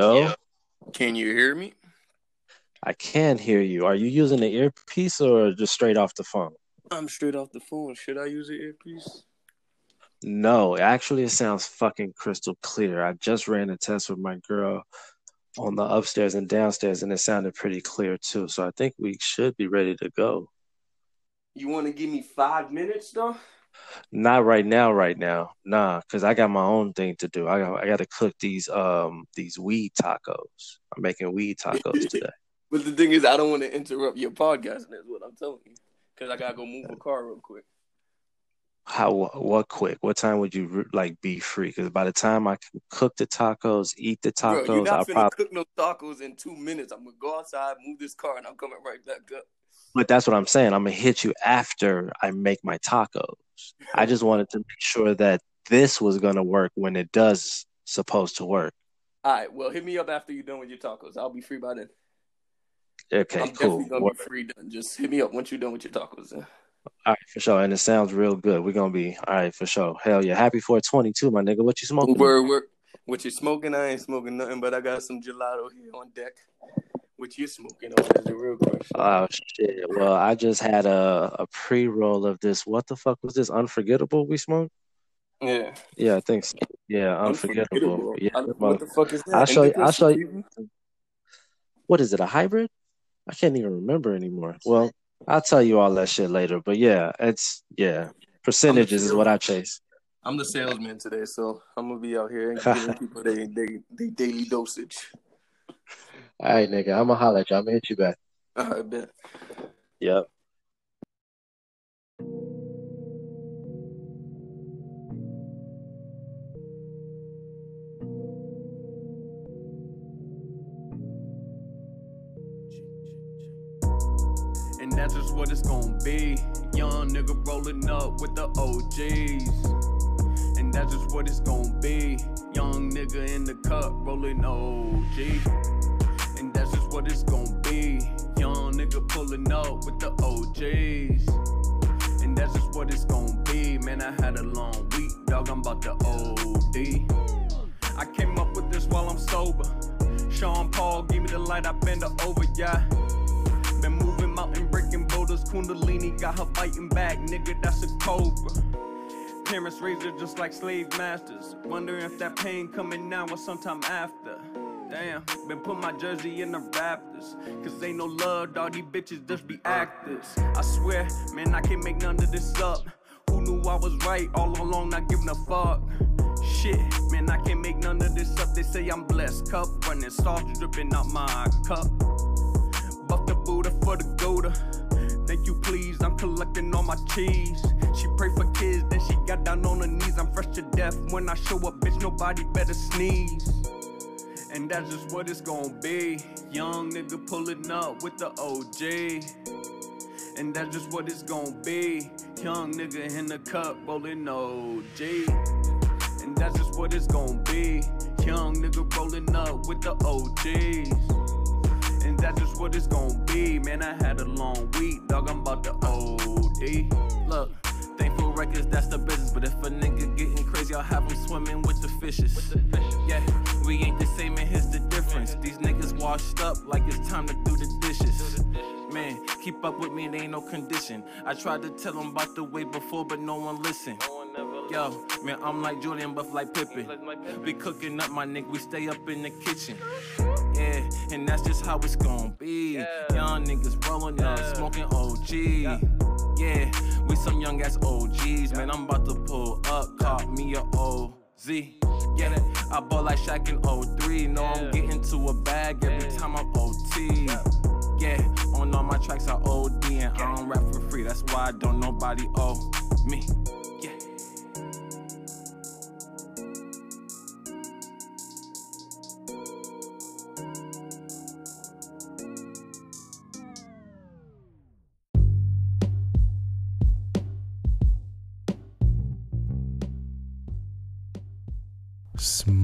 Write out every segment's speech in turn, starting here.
Hello? Can you hear me? I can hear you. Are you using the earpiece or just straight off the phone? I'm straight off the phone. Should I use the earpiece? No, actually, it sounds fucking crystal clear. I just ran a test with my girl on the upstairs and downstairs, and it sounded pretty clear too. So I think we should be ready to go. You want to give me five minutes though? Not right now, right now, nah, because I got my own thing to do. I got, I got to cook these um these weed tacos. I'm making weed tacos today. But the thing is, I don't want to interrupt your podcast. That's what I'm telling you, because I gotta go move a car real quick. How what quick? What time would you like be free? Because by the time I can cook the tacos, eat the tacos, Bro, you're not I'll finna probably. cook no tacos in two minutes. I'm gonna go outside, move this car, and I'm coming right back up. But that's what I'm saying. I'm gonna hit you after I make my tacos. I just wanted to make sure that this was gonna work when it does supposed to work. All right, well, hit me up after you're done with your tacos. I'll be free by then. Okay, I'm cool. definitely gonna be free done. Just hit me up once you're done with your tacos. All right, for sure. And it sounds real good. We're gonna be all right for sure. Hell yeah. Happy 422, my nigga. What you smoking? Word, word. What you smoking? I ain't smoking nothing, but I got some gelato here on deck. What you smoking on is the real question. Oh shit. Well, I just had a, a pre roll of this. What the fuck was this? Unforgettable we smoked? yeah. Yeah, I think so. Yeah, unforgettable. Yeah. I- what the fuck is that? I'll show you- I'll show you- What is it? A hybrid? I can't even remember anymore. Well, I'll tell you all that shit later. But yeah, it's yeah. Percentages is what I chase. I'm the salesman today, so I'm gonna be out here and giving people their they, they daily dosage. All right, nigga. I'm gonna holler at you. I'm gonna hit you back. All right, bet. Yep. And that's just what it's gonna be. Young nigga rolling up with the OGs. And that's just what it's gonna be. Young nigga in the cup rolling OG. What it's gonna be. Young nigga pulling up with the OGs. And that's just what it's gonna be. Man, I had a long week, dog. I'm about to OD. I came up with this while I'm sober. Sean Paul gave me the light, I bend her over, yeah. Been moving mountain, breaking boulders. Kundalini got her fighting back, nigga. That's a cobra. Parents raised her just like slave masters. Wondering if that pain coming now or sometime after. Damn, been put my jersey in the Raptors. Cause ain't no love, dog. These bitches just be actors. I swear, man, I can't make none of this up. Who knew I was right all along, not giving a fuck? Shit, man, I can't make none of this up. They say I'm blessed. Cup running, sauce dripping out my cup. Buff the Buddha for the Gouda. Thank you, please. I'm collecting all my cheese. She pray for kids, then she got down on her knees. I'm fresh to death. When I show up, bitch, nobody better sneeze. And that's just what it's gonna be. Young nigga pulling up with the OG. And that's just what it's gonna be. Young nigga in the cup rolling OG. And that's just what it's gonna be. Young nigga rolling up with the OGs. And that's just what it's gonna be. Man, I had a long week, dog. I'm about to OD. Look, thankful records, that's the business. But if a nigga getting crazy, I'll have him swimming with the fishes. Yeah, we ain't the same, and here's the difference. These niggas washed up like it's time to do the dishes. Man, keep up with me, it ain't no condition. I tried to tell them about the way before, but no one listened. Yo, man, I'm like Jordan, buff like Pippen. We cooking up, my nigga, we stay up in the kitchen. Yeah, and that's just how it's gonna be. Young niggas rolling up, smoking OG. Yeah, we some young ass OGs. Man, I'm about to pull up, caught me a OZ. Yeah, I bought like Shaq in 03. Know I'm getting to a bag every time I'm OT. Yeah, on all my tracks I OD and I don't rap for free. That's why I don't nobody owe me.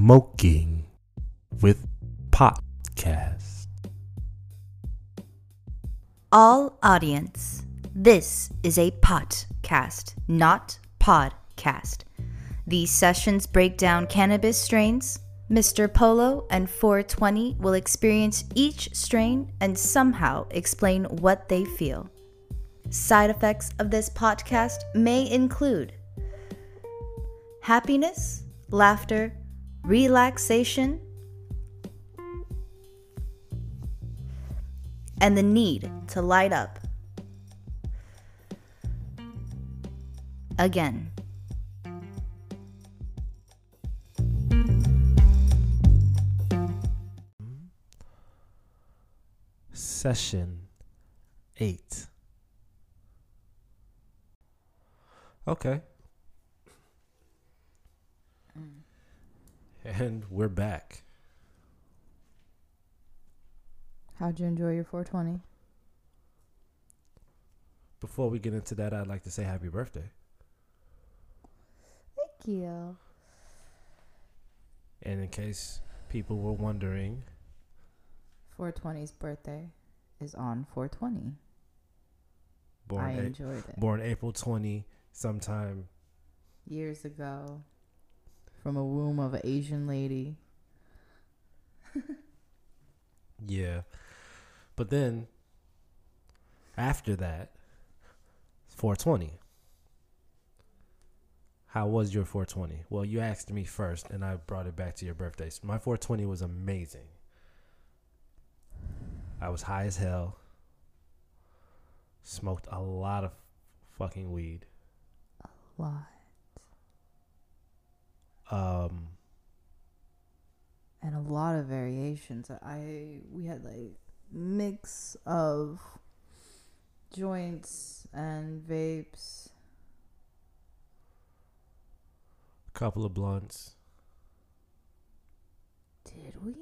Smoking with Podcast. All audience, this is a podcast, not podcast. These sessions break down cannabis strains, Mr. Polo and 420 will experience each strain and somehow explain what they feel. Side effects of this podcast may include happiness, laughter, relaxation, and the need to light up. Again. Session 8. Okay. And we're back. How'd you enjoy your 420? Before we get into that, I'd like to say happy birthday. Thank you. And in case people were wondering, 420's birthday is on 420. born I A- enjoyed it. born April 20 sometime Years ago, from a womb of an Asian lady. Yeah. But then after that, 420. How was your 420? Well, you asked me first and I brought it back to your birthday. So my 420 was amazing. I was high as hell. Smoked a lot of fucking weed. A lot. Um And a lot of variations. I we had like mix of joints and vapes. a couple of blunts. Did we?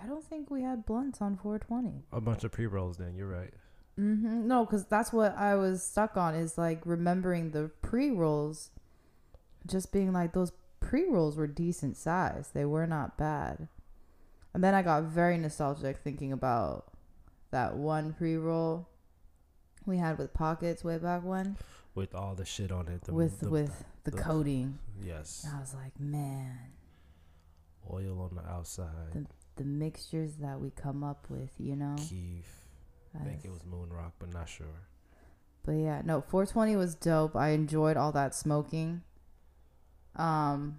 I don't think we had blunts on 420. A bunch of pre-rolls then, you're right. Mm-hmm. No, because that's what I was stuck on is like remembering the pre rolls, just being like those pre rolls were decent size. They were not bad. And then I got very nostalgic thinking about that one pre roll we had with pockets way back when With all the shit on it. The, with the- with the, the- coating. yes. And I was like, man, Oil on the outside. the the mixtures that we come up with, you know. Keef. I think it was Moon Rock, but not sure. But yeah, no, 420 was dope. I enjoyed all that smoking. Um,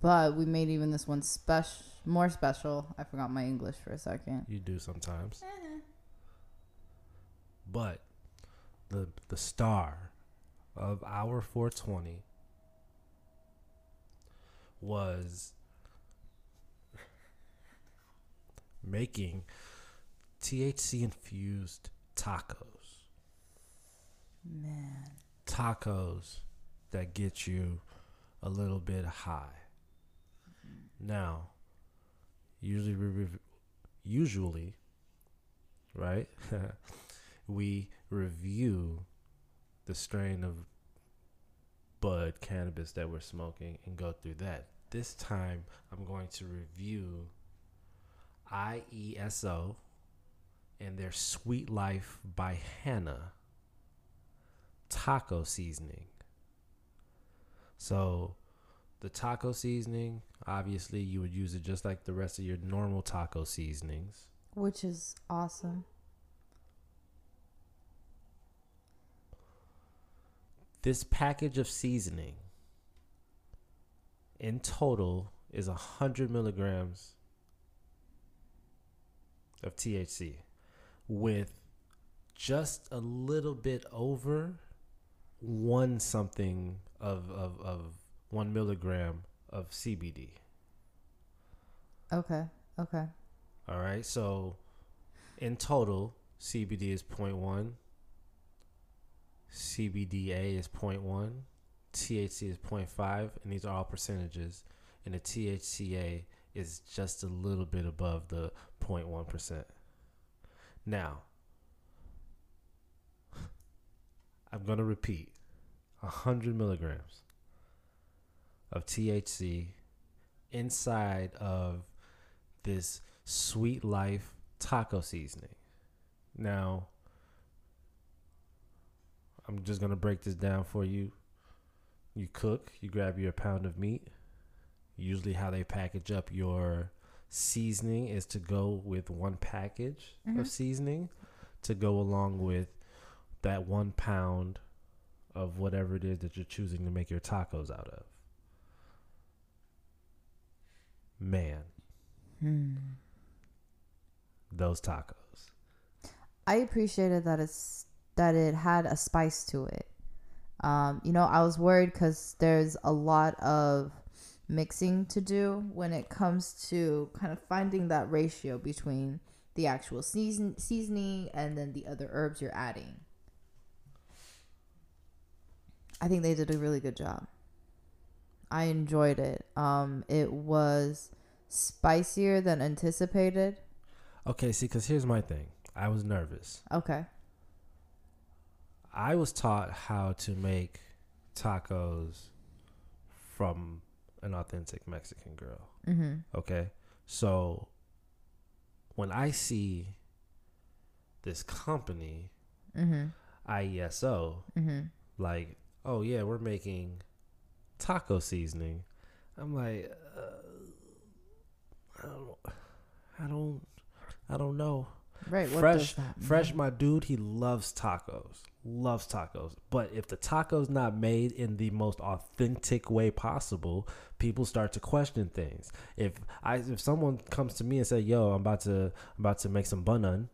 but we made even this one special, more special. I forgot my English for a second. You do sometimes. But the the star of our 420 was making THC infused tacos. Man, tacos that get you a little bit high. Now, usually we rev- usually right? we review the strain of bud cannabis that we're smoking and go through that. This time I'm going to review IESO and their Sweet Life by Hannah taco seasoning. So, the taco seasoning, obviously, you would use it just like the rest of your normal taco seasonings. which is awesome. This package of seasoning in total is 100 milligrams of THC with just a little bit over one something of, of, of one milligram of CBD. Okay, okay. All right. So in total, CBD is 0.1, CBDA is 0.1, THC is 0.5, and these are all percentages. And the THCA is just a little bit above the 0.1%. Now, I'm going to repeat 100 milligrams of THC inside of this Sweet Life taco seasoning. Now, I'm just gonna break this down for you. You cook, you grab your pound of meat, Usually, how they package up your seasoning is to go with one package of mm-hmm. seasoning to go along with that one pound of whatever it is that you're choosing to make your tacos out of. Man, those tacos. I appreciated that it's that it had a spice to it. Um, you know, I was worried because there's a lot of mixing to do when it comes to kind of finding that ratio between the actual season seasoning and then the other herbs you're adding. I think they did a really good job. I enjoyed it. Um, it was spicier than anticipated. Okay, see, because here's my thing. I was nervous. Okay. I was taught how to make tacos from an authentic Mexican girl. Mm-hmm. Okay. So when I see this company, Mm-hmm. IESO, Mm-hmm. like, oh yeah, we're making taco seasoning. I'm like, uh, I don't, I don't, I don't know. Right. What fresh, does that mean? fresh, my dude, he loves tacos, loves tacos. But if the taco's not made in the most authentic way possible, people start to question things. If I, if someone comes to me and say, "Yo, I'm about to, I'm about to make some bun,"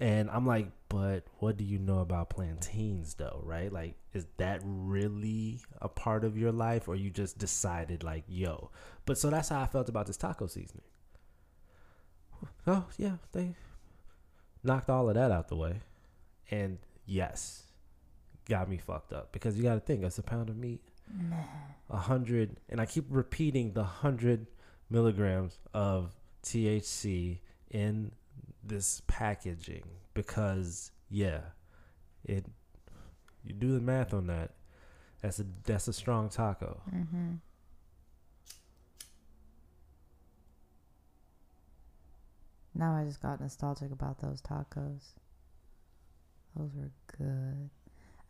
and I'm like, "But what do you know about plantains, though? Right? Like, is that really a part of your life, or you just decided, like, yo?" But so that's how I felt about this taco seasoning. Oh yeah, they knocked all of that out the way. And yes, got me fucked up because you got to think it's a pound of meat, a hundred, and I keep repeating the hundred milligrams of THC in this packaging because yeah, it. You do the math on that. That's a that's a strong taco. Mm-hmm. Now I just got nostalgic about those tacos. Those were good.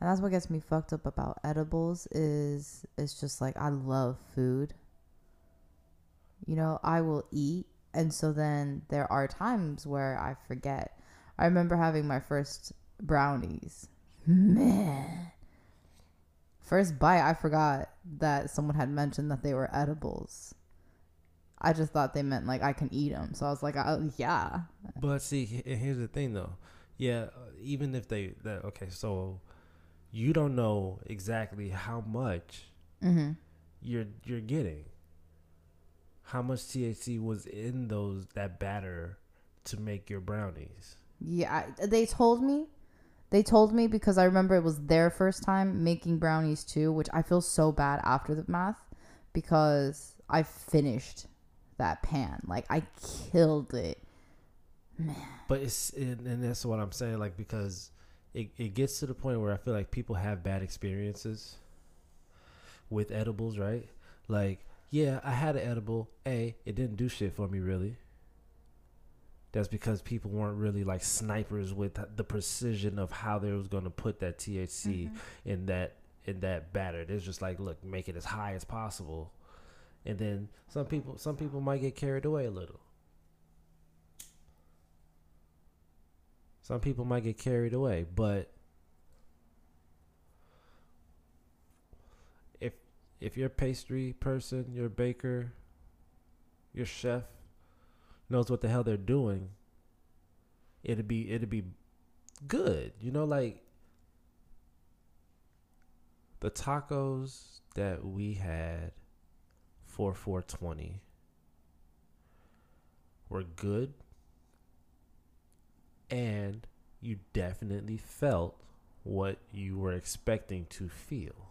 And that's what gets me fucked up about edibles is it's just like I love food. You know, I will eat and so then there are times where I forget. I remember having my first brownies. Man. First bite, I forgot that someone had mentioned that they were edibles. I just thought they meant like I can eat them. So I was like, oh, yeah. But see, here's the thing though. Yeah, even if they that okay, so you don't know exactly how much Mm-hmm. you're you're getting. How much THC was in those that batter to make your brownies? Yeah, I, they told me. They told me because I remember it was their first time making brownies too, which I feel so bad after the math because I finished that pan. Like I killed it. Man. But it's and, and that's what I'm saying, like because it, it gets to the point where I feel like people have bad experiences with edibles, right? Like, yeah, I had an edible. A, it didn't do shit for me really. That's because people weren't really like snipers with the precision of how they was gonna put that THC mm-hmm. in that in that batter. It's just like, look, make it as high as possible. And then some people some people might get carried away a little. Some people might get carried away, but if a pastry person, you're baker, your chef knows what the hell they're doing, it'd be it'd be good. You know, like the tacos that we had for 420 were good and you definitely felt what you were expecting to feel.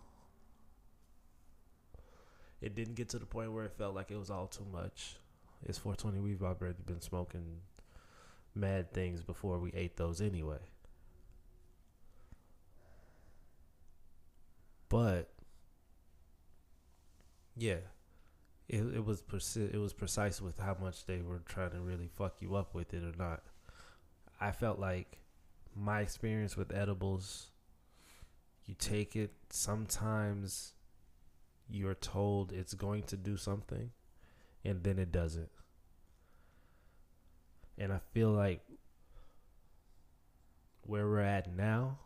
It didn't get to the point where it felt like it was all too much. It's 420. We've already been smoking mad things before we ate those anyway. But yeah, it it was preci- it was precise with how much they were trying to really fuck you up with it or not. I felt like my experience with edibles, you take it sometimes you're told it's going to do something and then it doesn't. And I feel like where we're at now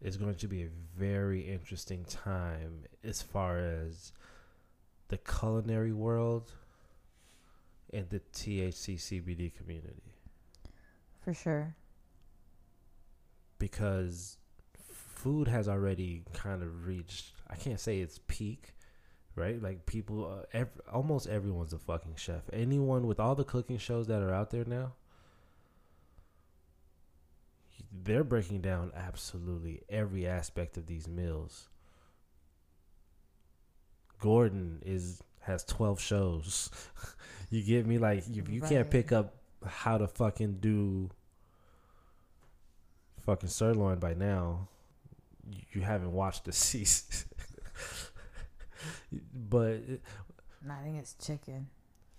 is going to be a very interesting time as far as the culinary world and the THC CBD community For sure. because food has already kind of reached I can't say it's peak right? Like people uh, ev- almost everyone's a fucking chef. Anyone with all the cooking shows that are out there now they're breaking down absolutely every aspect of these meals. Gordon is has 12 shows. You get me? Like if you can't pick up how to fucking do fucking sirloin by now you, haven't watched the season but No, I think it's chicken.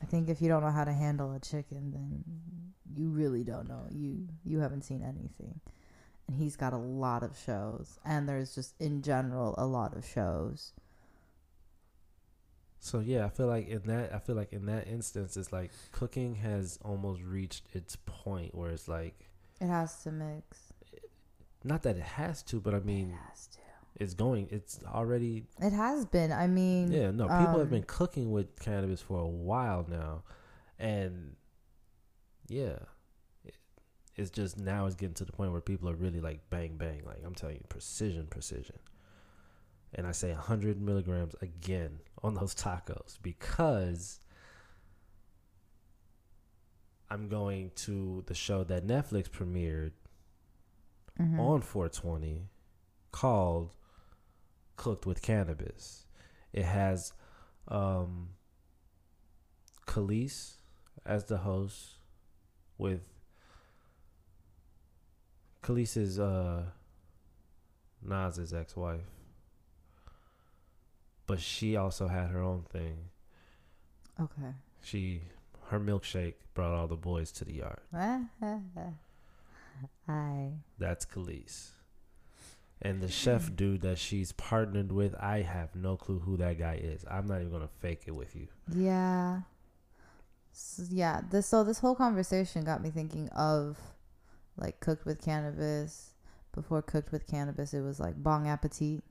I think if you don't know how to handle a chicken, then you really don't know. You you haven't seen anything. And he's got a lot of shows, and there's just in general a lot of shows. so yeah i feel like in that i feel like in that instance it's like cooking has almost reached its point where it's like It has to mix. Not that it has to but i mean It has to. it's going it's already It has been. I mean, Yeah, no, people have um, been cooking with cannabis for a while now, and yeah, it, it's just now it's getting to the point where people are really like bang bang, like I'm telling you, precision, precision. And I say 100 milligrams again on those tacos because I'm going to the show that Netflix premiered mhm. on 420 called Cooked with Cannabis. It has um Kelis as the host with Kelis is uh Nas's ex-wife. But she also had her own thing. Okay. She her milkshake brought all the boys to the yard. I. That's Kelis. And the chef dude that she's partnered with, I have no clue who that guy is. I'm not even gonna fake it with you. Yeah. S yeah. This so this whole conversation got me thinking of like cooked with cannabis. Before cooked with cannabis, it was like Bong Appetit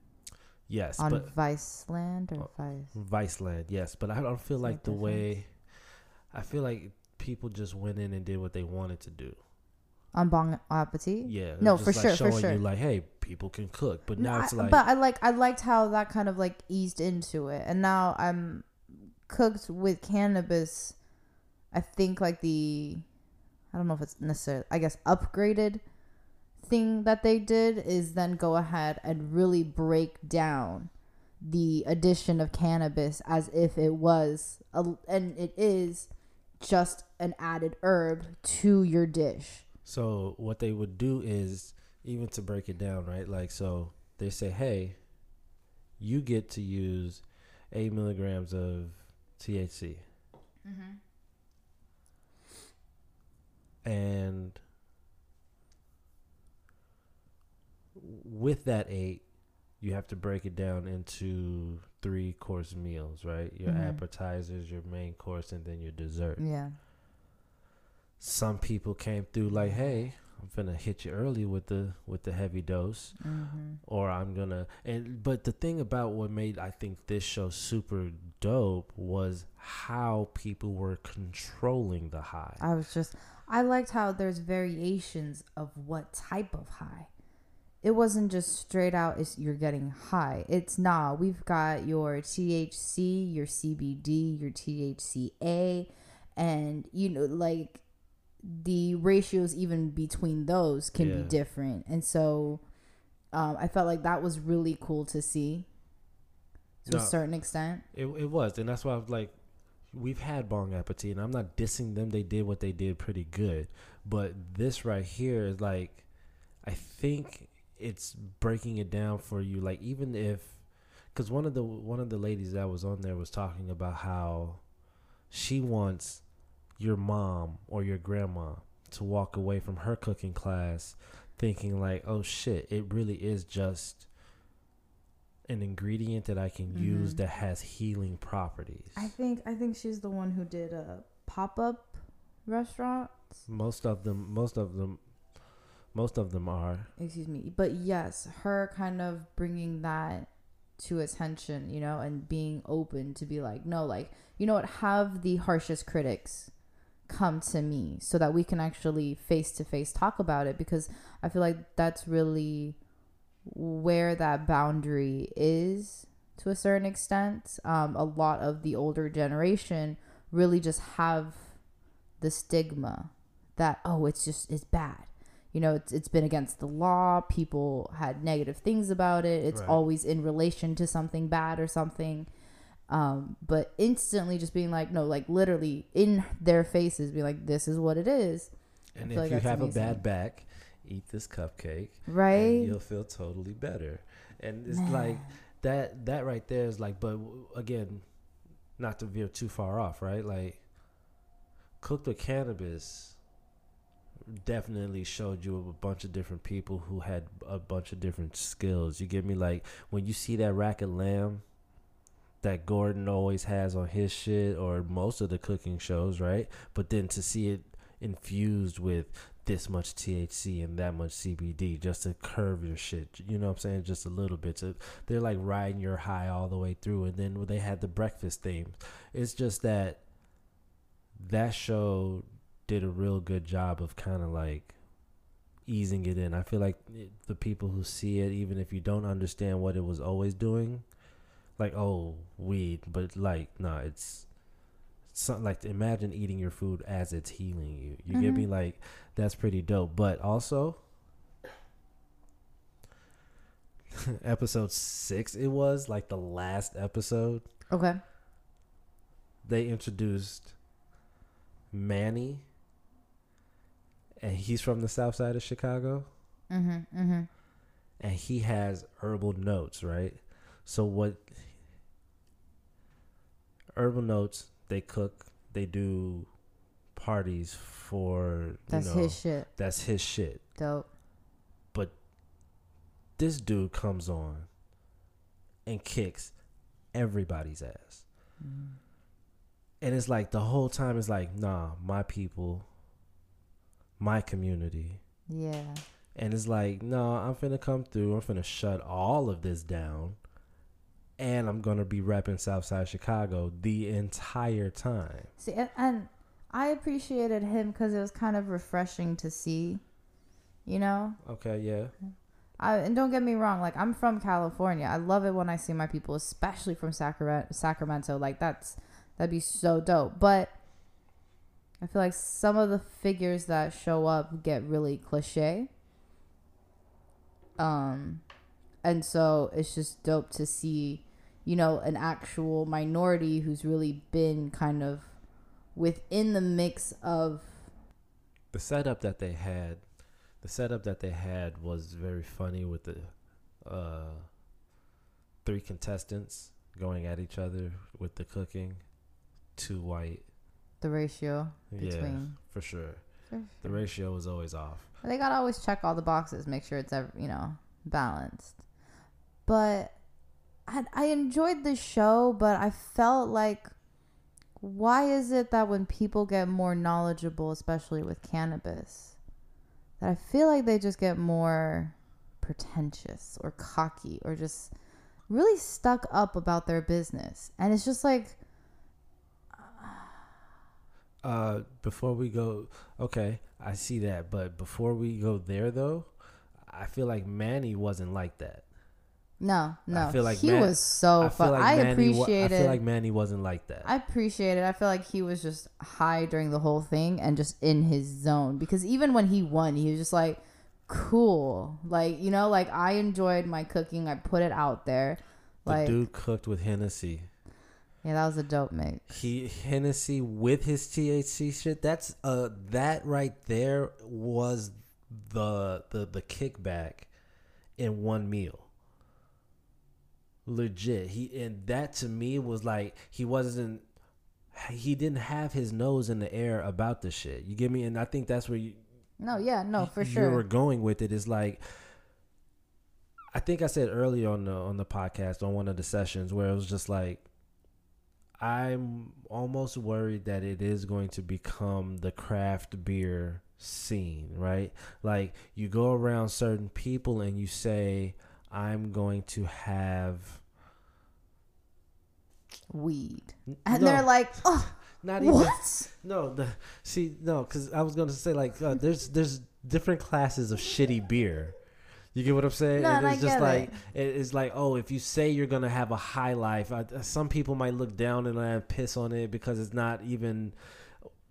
Yes, on but Viceland or Oh, Vice. Viceland, yes, but I don't feel like the a way. I feel like people just went in and did what they wanted to do. On Bong Appetit. Yeah, No, for just sure, like for sure. You like, hey, people can cook, but No, now it's I- like, but I like I liked how that kind of like eased into it, and now I'm cooked with cannabis. I think like the, I don't know if it's necessarily, I guess upgraded thing that they did is then go ahead and really break down the addition of cannabis as if it was a, and it is just an added herb to your dish. So what they would do is even to break it down, right? Like so they say, "Hey, you get to use 8 milligrams of THC." And with that 8, you have to break it down into three course meals, right? Your Mhm. appetizers, your main course, and then your dessert Yeah. Some people came through like, "Hey, I'm gonna hit you early with the with the heavy dose, Mm-hmm. or I'm gonna." And but the thing about what made I think this show super dope was how people were controlling the high. I was just I liked how there's variations of what type of high. It wasn't just straight out is you're getting high. It's nah, we've got your THC, your CBD, your THCA, and you know like the ratios even between those can Yeah. be different. And so um, I felt like that was really cool to see to No. a certain extent. It it was, and that's why I was like, we've had Bong Appetit, and I'm not dissing them. They did what they did pretty good, but this right here is like, I think it's breaking it down for you. Like even if, because one of the one of the ladies that was on there was talking about how she wants your mom or your grandma to walk away from her cooking class thinking like, oh shit, it really is just an ingredient that I can mm-hmm. use that has healing properties. I think I think she's the one who did uh, a pop up restaurant. most of them, most of them, most of them are. Excuse me, but yes, her kind of bringing that to attention, you know, and being open to be like, no, like you know what, have the harshest critics come to me so that we can actually face to face talk about it because I feel like that's really where that boundary is to a certain extent. Um, a lot of the older generation really just have the stigma that oh it's just it's bad you know it's, it's been against the law people had negative things about it it's Right. always in relation to something bad or something um, but instantly just being like no like literally in their faces be like this is what it is And if like you have a bad back, eat this cupcake, right and you'll feel totally better. And it's like that. That right there is like, but again, not to veer too far off, right? Like, cooked with cannabis definitely showed you a bunch of different people who had a bunch of different skills. You get me? Like when you see that rack of lamb that Gordon always has on his shit or most of the cooking shows, right? But then to see it infused with this much THC and that much CBD just to curve your shit, you know what I'm saying? Just a little bit. So they're like riding your high all the way through. And then when they had the breakfast themes, it's just that that show did a real good job of kind of like easing it in. I feel like the people who see it, even if you don't understand what it was always doing, like oh weed, but like no, it's something like imagine eating your food as it's healing you. You get me? Like that's pretty dope. But also. episode six it was like the last episode okay they introduced Manny, and he's from the south side of Chicago, mm-hmm mm-hmm and he has herbal notes, right? So what? Herbal notes. They cook. They do parties for. You that's know, his shit That's his shit. dope But this dude comes on and kicks everybody's ass. Mm. And it's like the whole time it's like, nah, my people, my community. yeah And it's like, no, I'm finna come through. I'm finna shut all of this down. And I'm gonna be repping Southside Chicago the entire time. See, and, and I appreciated him because it was kind of refreshing to see, you know. Okay, yeah. I, and don't get me wrong, like I'm from California. I love it when I see my people, especially from Sacramento. Sacramento, like that's that'd be so dope. But I feel like some of the figures that show up get really cliche. Um, and so it's just dope to see, you know, an actual minority who's really been kind of within the mix of the setup that they had the setup that they had was very funny with the uh three contestants going at each other with the cooking two white. The ratio yeah for sure. For the ratio was always off. They gotta always check all the boxes, make sure it's ev- you know balanced. But I enjoyed the show, but I felt like why is it that when people get more knowledgeable, especially with cannabis, that I feel like they just get more pretentious or cocky or just really stuck up about their business, and it's just like uh before we go okay i see that but before we go there though i feel like manny wasn't like that no, no. I feel like he Man- was so I feel fun. like I Manny wa- appreciated. I feel like Manny wasn't like that. I appreciate it. I feel like he was just high during the whole thing and just in his zone because even when he won, he was just like cool. Like, you know, like I enjoyed my cooking. I put it out there. the Like, dude cooked with Hennessy. yeah, that was a dope mix. He Hennessy with his THC shit. That's uh that right there was the the the kickback in one meal. Legit. He and that to me was like he wasn't he didn't have his nose in the air about the shit. You get me? And I think that's where you No, yeah, no, for you sure. You were going with it is like I think I said earlier on the on the podcast on one of the sessions where it was just like I'm almost worried that it is going to become the craft beer scene, right? Like you go around certain people and you say I'm going to have Weed. And No. they're like, oh, not even what? No, the see no, because I was gonna say like uh, there's there's different classes of shitty beer. You get what I'm saying? No, I it's just get like it. it's like oh, if you say you're gonna have a high life, I, some people might look down and uh, piss on it because it's not even.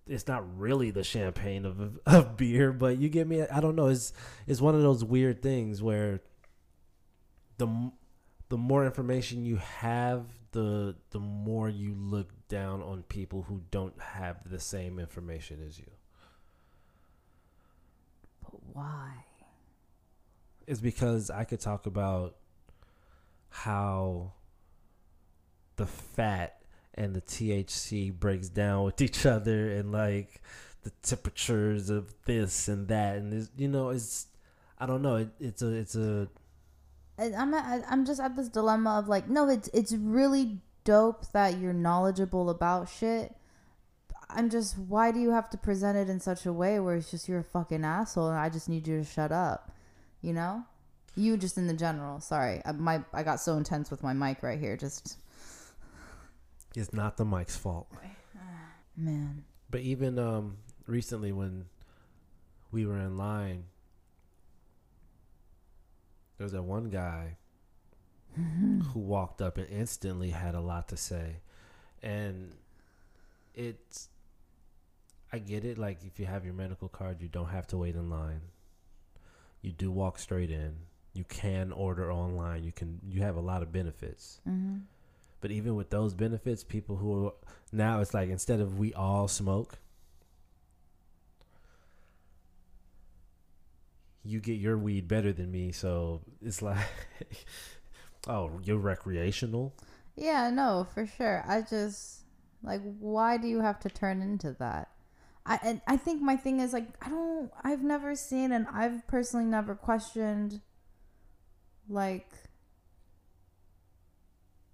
It's not really the champagne of of beer, but you get me. I don't know. It's it's one of those weird things where the the more information you have, the the more you look down on people who don't have the same information as you. But why? It's because I could talk about how the fat and the THC breaks down with each other and like the temperatures of this and that and it's, you know it's I don't know it, it's a it's a I'm at, I'm just at this dilemma of like, no, it's it's really dope that you're knowledgeable about shit. I'm just, why do you have to present it in such a way where it's just you're a fucking asshole and I just need you to shut up, you know? You just in the general. Sorry, I, my I got so intense with my mic right here. Just it's not the mic's fault. man, But even um recently when we were in line, there was that one guy who walked up and instantly had a lot to say. And it's I get it, like if you have your medical card you don't have to wait in line. You do walk straight in. You can order online. You can you have a lot of benefits. hmm But even with those benefits, people who are, now it's like instead of we all smoke, you get your weed better than me. So it's like, oh, you're recreational. Yeah, no, for sure. I just like why do you have to turn into that? I and I think my thing is like I don't I've never seen and I've personally never questioned like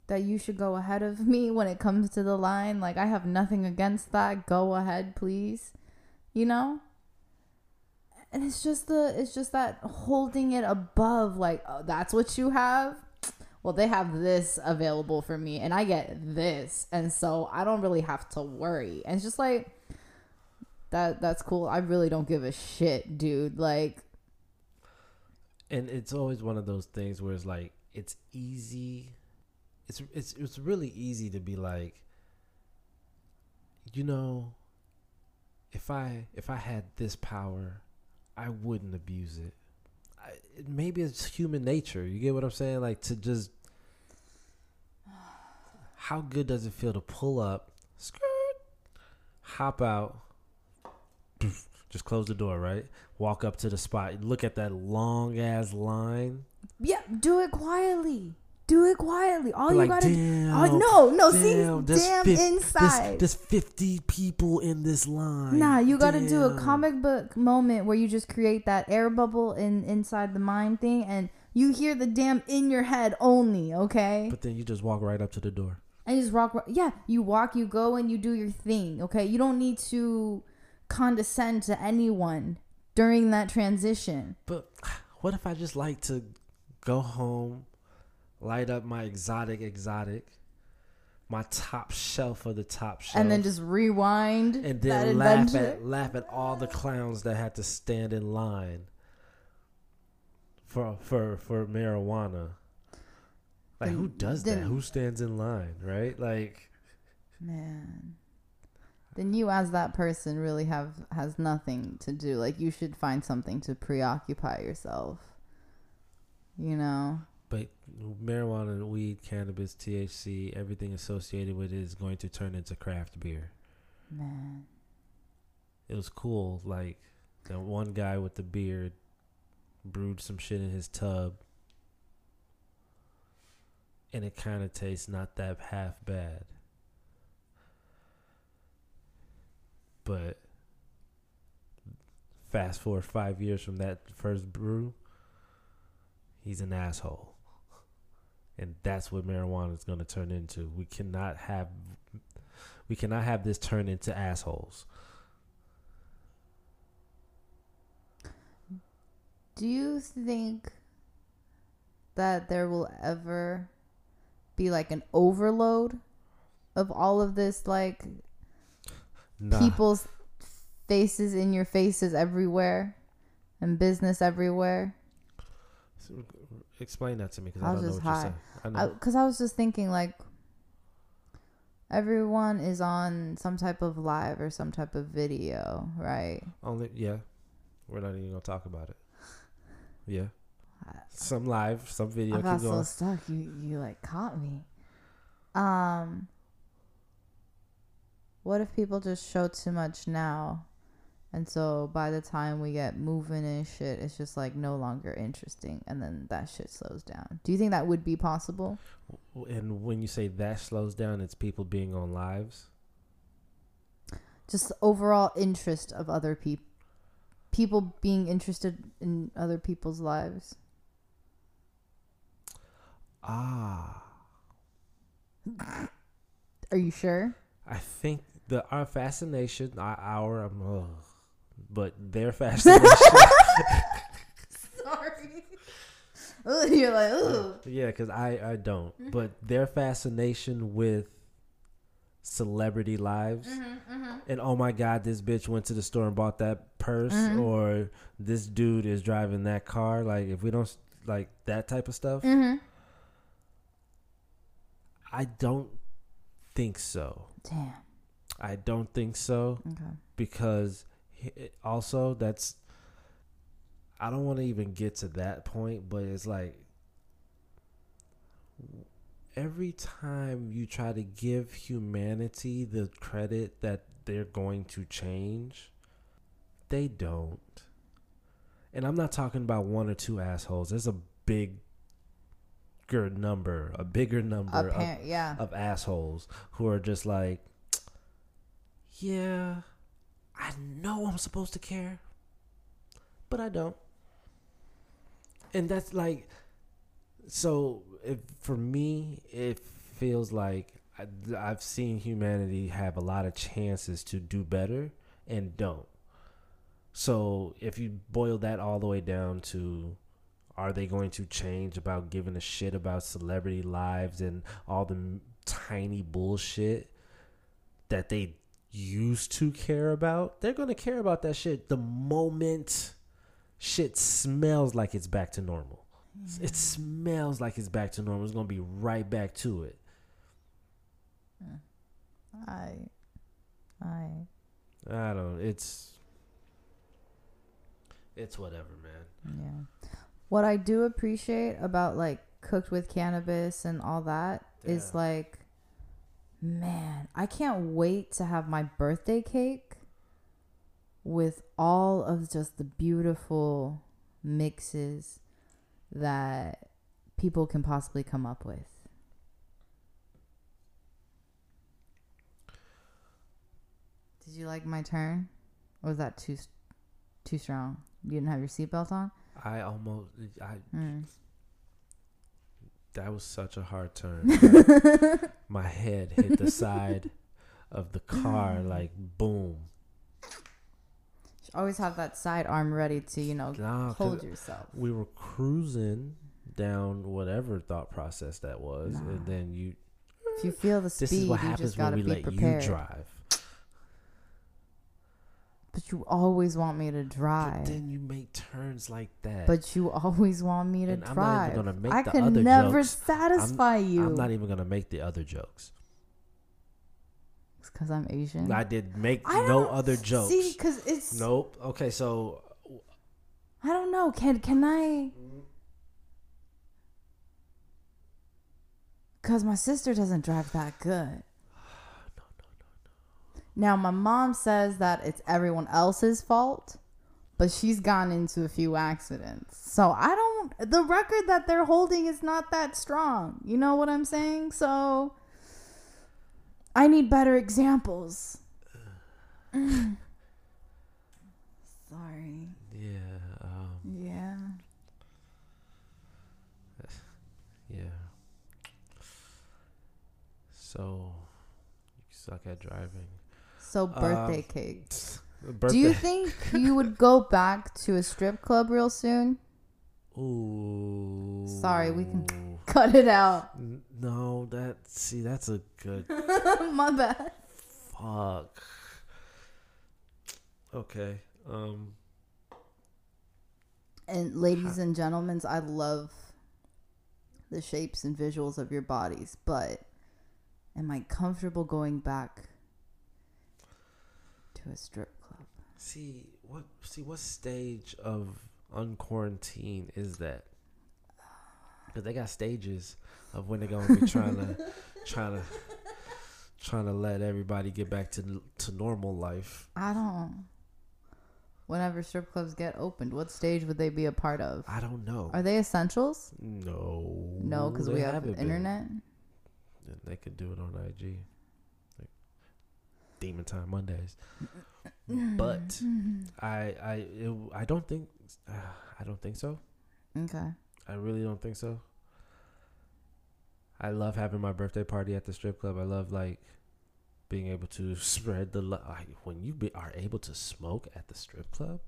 that you should go ahead of me when it comes to the line. Like I have nothing against that. Go ahead, please. You know? And it's just the it's just that holding it above like oh, that's what you have well, they have this available for me and I get this. And so I don't really have to worry. And it's just like that that's cool. I really don't give a shit, dude. Like And it's always one of those things where it's like it's easy. It's it's it's really easy to be like, you know, if I if I had this power, I wouldn't abuse it. I, maybe it's human nature. You get what I'm saying? Like to just how good does it feel to pull up, skirt, hop out, just close the door, right? Walk up to the spot, look at that long ass line. yeah, do it quietly. Do it quietly. All Be you like, gotta damn, Oh no, no, damn, see damn fif- inside. There's, there's 50 people in this line. Nah, you gotta do a comic book moment where you just create that air bubble in inside the mind thing and you hear the damn in your head only, okay? But then you just walk right up to the door. and you just rock. ro- Yeah, you walk, you go, and you do your thing. Okay, you don't need to condescend to anyone during that transition. But what if I just like to go home, light up my exotic exotic, my top shelf of the top shelf, And then just rewind and that then laugh adventure. at laugh at all the clowns that had to stand in line for for for marijuana. Like who Then- does that? Who stands in line, right? Like Man, then you as that person really have has nothing to do. Like you should find something to preoccupy yourself. You know. But marijuana, weed, cannabis, THC, everything associated with it is going to turn into craft beer. Man. It was cool. Like that one guy with the beard brewed some shit in his tub, and it kind of tastes not that half bad. But fast forward five years from that first brew, he's an asshole. And that's what marijuana is going to turn into. We cannot have we cannot have this turn into assholes. Do you think that there will ever be like an overload of all of this like Nah. people's faces in your faces everywhere and business everywhere? Explain that to me because I I, don't know what high. you're saying. I know. Because I, was just thinking, like, everyone is on some type of live or some type of video, right? Only yeah. We're not even gonna talk about it. Yeah. Some live, some video. I got Keep so stuck. You you like caught me. Um. What if people just show too much now, and so by the time we get moving and shit, it's just like no longer interesting, and then that shit slows down. Do you think that would be possible? And when you say that slows down, it's people being on lives. Just overall interest of other people, people being interested in other people's lives. Ah, Are you sure? I think the our fascination, our, our um, ugh, but their fascination. Sorry. You're like, ooh. yeah, because I I don't, mm-hmm. but their fascination with celebrity lives mm-hmm, mm-hmm. and oh my god this bitch went to the store and bought that purse or this dude is driving that car like if we don't like that type of stuff Mm-hmm. i don't think so Damn. i don't think so Okay. because also that's I don't want to even get to that point, but it's like every time you try to give humanity the credit that they're going to change, they don't. And I'm not talking about one or two assholes. There's a bigger number, a bigger number of yeah. of assholes who are just like, yeah, I know I'm supposed to care, but I don't. And that's like, so if for me, it feels like I, I've seen humanity have a lot of chances to do better and don't. So if you boil that all the way down to are they going to change about giving a shit about celebrity lives and all the tiny bullshit that they used to care about? They're going to care about that shit the moment shit smells like it's back to normal. Mm-hmm. It smells like it's back to normal. It's going to be right back to it. Mm. I, I, I don't it's it's whatever, man. yeah. What I do appreciate about like cooked with cannabis and all that is Yeah. like, man, I can't wait to have my birthday cake with all of just the beautiful mixes that people can possibly come up with. Did you like my turn? Or was that too too strong? You didn't have your seatbelt on? I almost I Mm. That was such a hard turn. My head hit the side of the car like boom. Always have that side arm ready to, you know, Nah, hold yourself. we were cruising down whatever thought process that was, and then you. If you feel the This speed, is what you happens just when we let prepared. you drive. But you always want me to drive. But drive. then you make turns like that. But you always want me to And I'm not drive. even gonna make I the can never jokes. satisfy you. I'm not even gonna make the other jokes. It's because I'm Asian. I did make I no other jokes. See, because it's. Nope. Okay, so I don't know. Can can I? Mm-hmm. Because my sister doesn't drive that good. Now, my mom says that it's everyone else's fault, but she's gone into a few accidents. So I don't, the record that they're holding is not that strong. You know what I'm saying? So I need better examples. Sorry. Yeah. Um, yeah. Yeah. So you suck at driving. So birthday Um, cake. Birthday. Do you think you would go back to a strip club real soon? Ooh. Sorry, we can- Cut it out. No, that see, that's a good My bad. fuck. Okay. Um. And ladies and gentlemen, I love the shapes and visuals of your bodies, but am I comfortable going back to a strip club? See what? See what stage of unquarantine is that? Because they got stages of when they're gonna be trying to, trying to, trying to let everybody get back to to normal life. I don't. Whenever strip clubs get opened, what stage would they be a part of? I don't know. Are they essentials? no, No, because we have haven't been. internet. They could do it on IG. Demon Time Mondays. but I I it, I don't think uh, I don't think so. Okay. I really don't think so. I love having my birthday party at the strip club. I love like being able to spread the lo- I, when you be, are able to smoke at the strip club.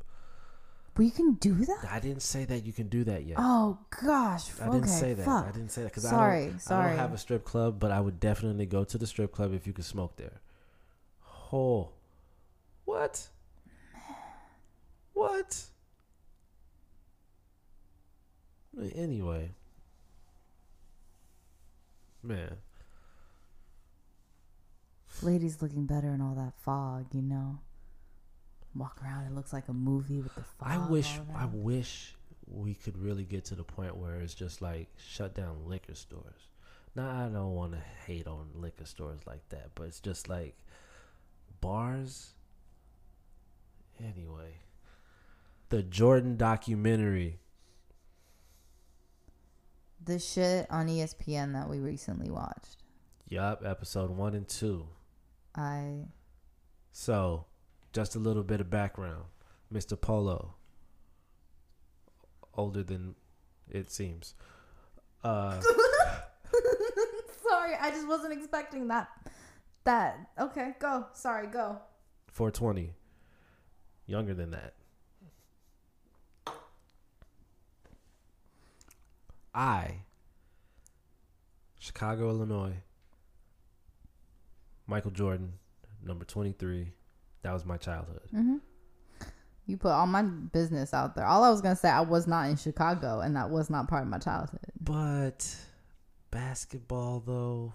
But you can do that? I didn't say that you can do that yet. Oh gosh. I didn't okay, say that. Fuck. I didn't say that because Sorry, I I don't have a strip club, but I would definitely go to the strip club if you could smoke there. Oh, what? What? Anyway, man, Lady's looking better in all that fog, you know. Walk around, it looks like a movie with the fog. I wish, I wish we could really get to the point where it's just like shut down liquor stores. Now I don't want to hate on liquor stores like that, but it's just like bars. Anyway, the Jordan documentary. the shit on ESPN that we recently watched. Yup, episode one and two. I So, just a little bit of background. Mr. Polo, older than it seems. Uh, Sorry, I just wasn't expecting that. That okay, go. Sorry, go. 420. Younger than that. I, Chicago, Illinois, Michael Jordan, number 23. That was my childhood. Mm-hmm. You put all my business out there. All I was gonna say, I was not in Chicago, and that was not part of my childhood. But basketball, though,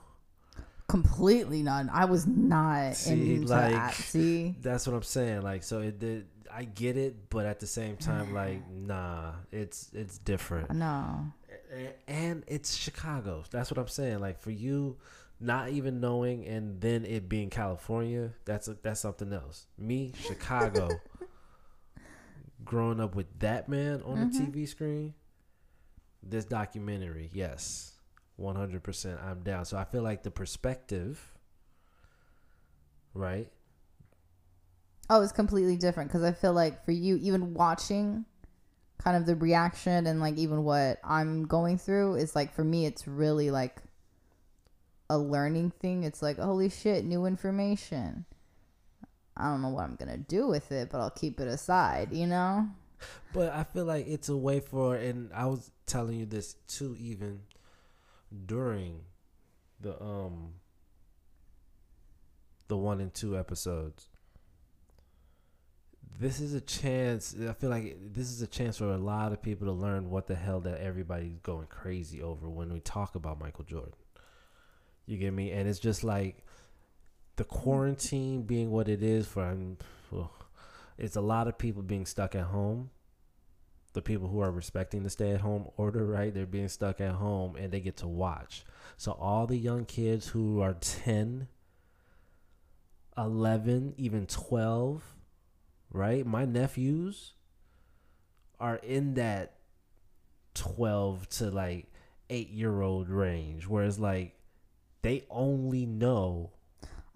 Completely not. I was not See, into like- that. See, that's what I'm saying. Like, so it did. I get it, but at the same time, like, nah, it's it's different. no. A- and it's Chicago. That's what I'm saying. Like for you, not even knowing and then it being California, that's a, that's something else. Me, Chicago, growing up with that man on the mm-hmm. TV screen, this documentary, yes, 100%, I'm down. So I feel like the perspective, right? Oh, it's completely different because I feel like for you, even watching kind of the reaction and like even what I'm going through is like for me, it's really like a learning thing. It's like, holy shit, new information. I don't know what I'm going to do with it, but I'll keep it aside, you know? But I feel like it's a way for, and I was telling you this too, even during the um the one and two episodes. This is a chance. I feel like this is a chance for a lot of people to learn what the hell that everybody's going crazy over when we talk about Michael Jordan. You get me? And it's just like the quarantine being what it is for. um, it's a lot of people being stuck at home the people who are respecting the stay at home order, right? They're being stuck at home and they get to watch. So all the young kids who are 10, 11, even 12, right? My nephews are in that 12 to like 8 year old range whereas like they only know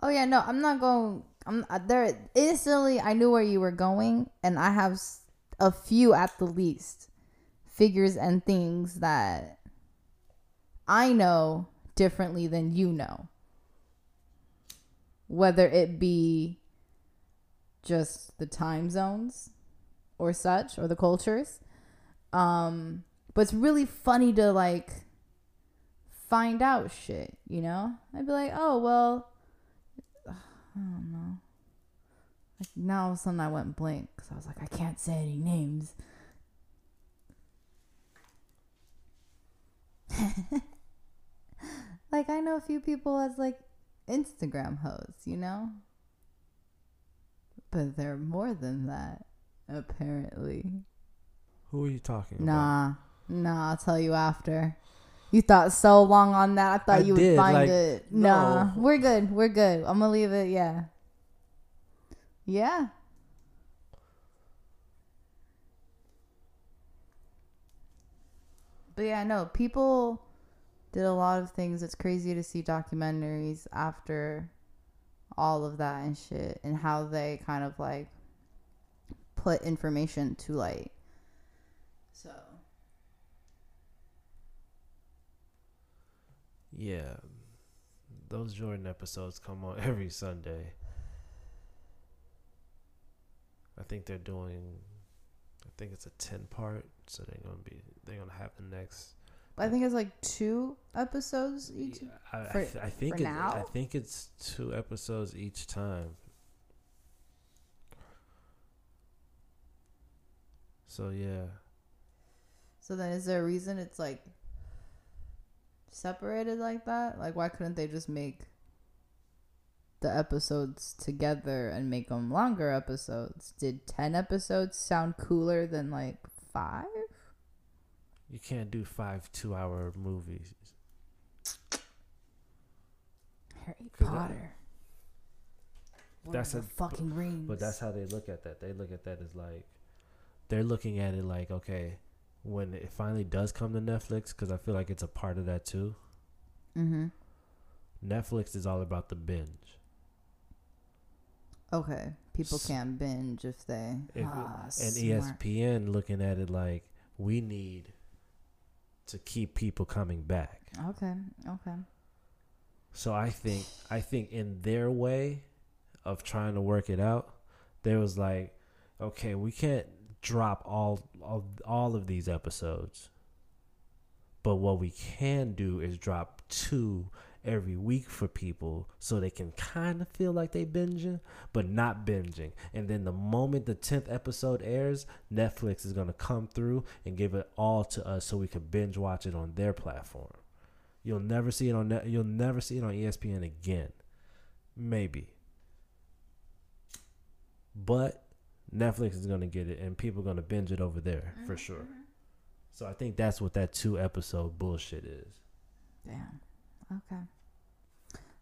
Oh yeah, no, I'm not going. I'm uh, there. Instantly, I knew where you were going, and I have a few at the least figures and things that I know differently than you know. whether it be just the time zones or such or the cultures. Um, but it's really funny to like find out shit, you know? I'd be like, oh, well, I don't know. Like now all of a sudden I went blank because I was like, I can't say any names. like I know a few people as like Instagram hosts, you know? But they're more than that, apparently. Who are you talking about? Nah, nah, I'll tell you after. You thought so long on that. I thought I you would did, find like, it. Nah, no. we're good. We're good. I'm gonna leave it. Yeah. Yeah. But yeah, no, people did a lot of things. It's crazy to see documentaries after all of that and shit and how they kind of like put information to light. So, Yeah, those Jordan episodes come on every Sunday. I think they're doing. I think it's a ten part, so they're gonna be. They're gonna have the next. I think it's like two episodes each. I, I, th- I think for it, I think it's two episodes each time. So yeah, So then, is there a reason it's like separated like that? Like, why couldn't they just make the episodes together and make them longer episodes? Did ten episodes sound cooler than like five? you can't do five two hour movies. Harry that- Potter. That's a- fucking rings. But that's how they look at that. They look at that as like they're looking at it like okay, when it finally does come to Netflix, because I feel like it's a part of that too. mm-hmm. Netflix is all about the binge. Okay, people S- can't binge if they. If, ah, and smart. ESPN looking at it like we need to keep people coming back. Okay, okay. So I think I think in their way of trying to work it out, there was like, okay, we can't drop all all, all of these episodes. But what we can do is drop two every week for people so they can kind of feel like they binging, but not binging. And then the moment the 10th episode airs, Netflix is going to come through and give it all to us so we can binge watch it on their platform. You'll never see it on net, you'll never see it on ESPN again. Maybe. But Netflix is going to get it and people are going to binge it over there for mm-hmm, sure. Mm-hmm. So I think that's what that two episode bullshit is. Damn. Okay.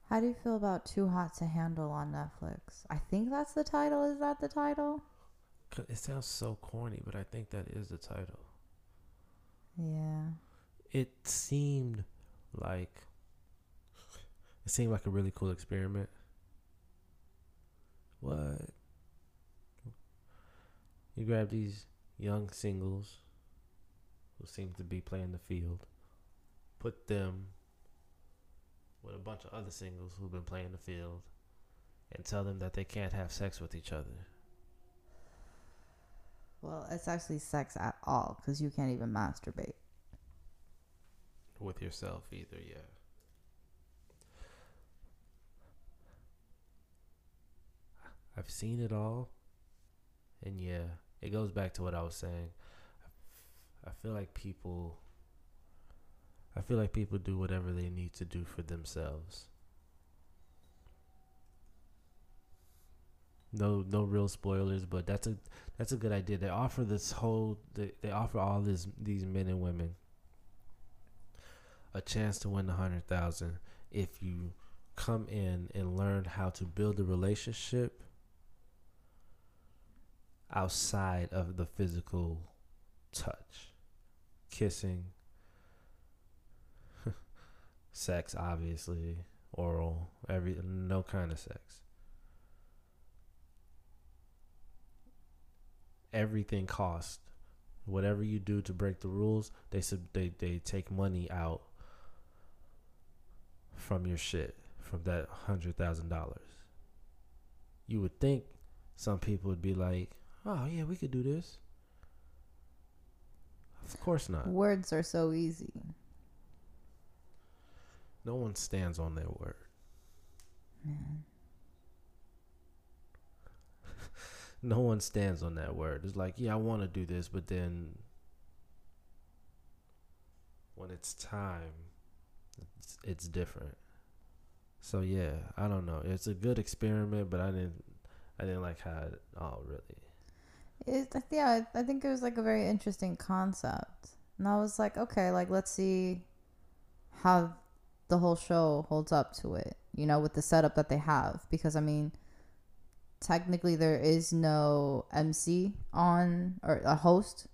How do you feel about Too Hot to Handle on Netflix? I think that's the title. Is that the title? It sounds so corny, but I think that is the title. Yeah. It seemed like it seemed like a really cool experiment. What? You grab these young singles who seem to be playing the field, put them with a bunch of other singles who've been playing the field, and tell them that they can't have sex with each other. Well, it's actually sex at all because you can't even masturbate. with yourself either, yeah. I've seen it all. And yeah, it goes back to what I was saying. I feel like people I feel like people do whatever they need to do for themselves. No no real spoilers, but that's a that's a good idea. They offer this whole they, they offer all this these men and women a chance to win a hundred thousand if you come in and learn how to build a relationship outside of the physical touch kissing sex obviously oral every no kind of sex everything costs whatever you do to break the rules they sub- they they take money out from your shit from that hundred thousand dollars you would think some people would be like, "Oh yeah, we could do this." Of course not. Words are so easy. No one stands on their word. Man. no one stands on that word. It's like, yeah, I want to do this, but then when it's time, it's, it's different. So yeah, I don't know. It's a good experiment, but I didn't, I didn't like how it all really. It, yeah, I I think it was like a very interesting concept, and I was like, okay, like let's see how the whole show holds up to it. You know, with the setup that they have, because I mean, technically there is no MC on or a host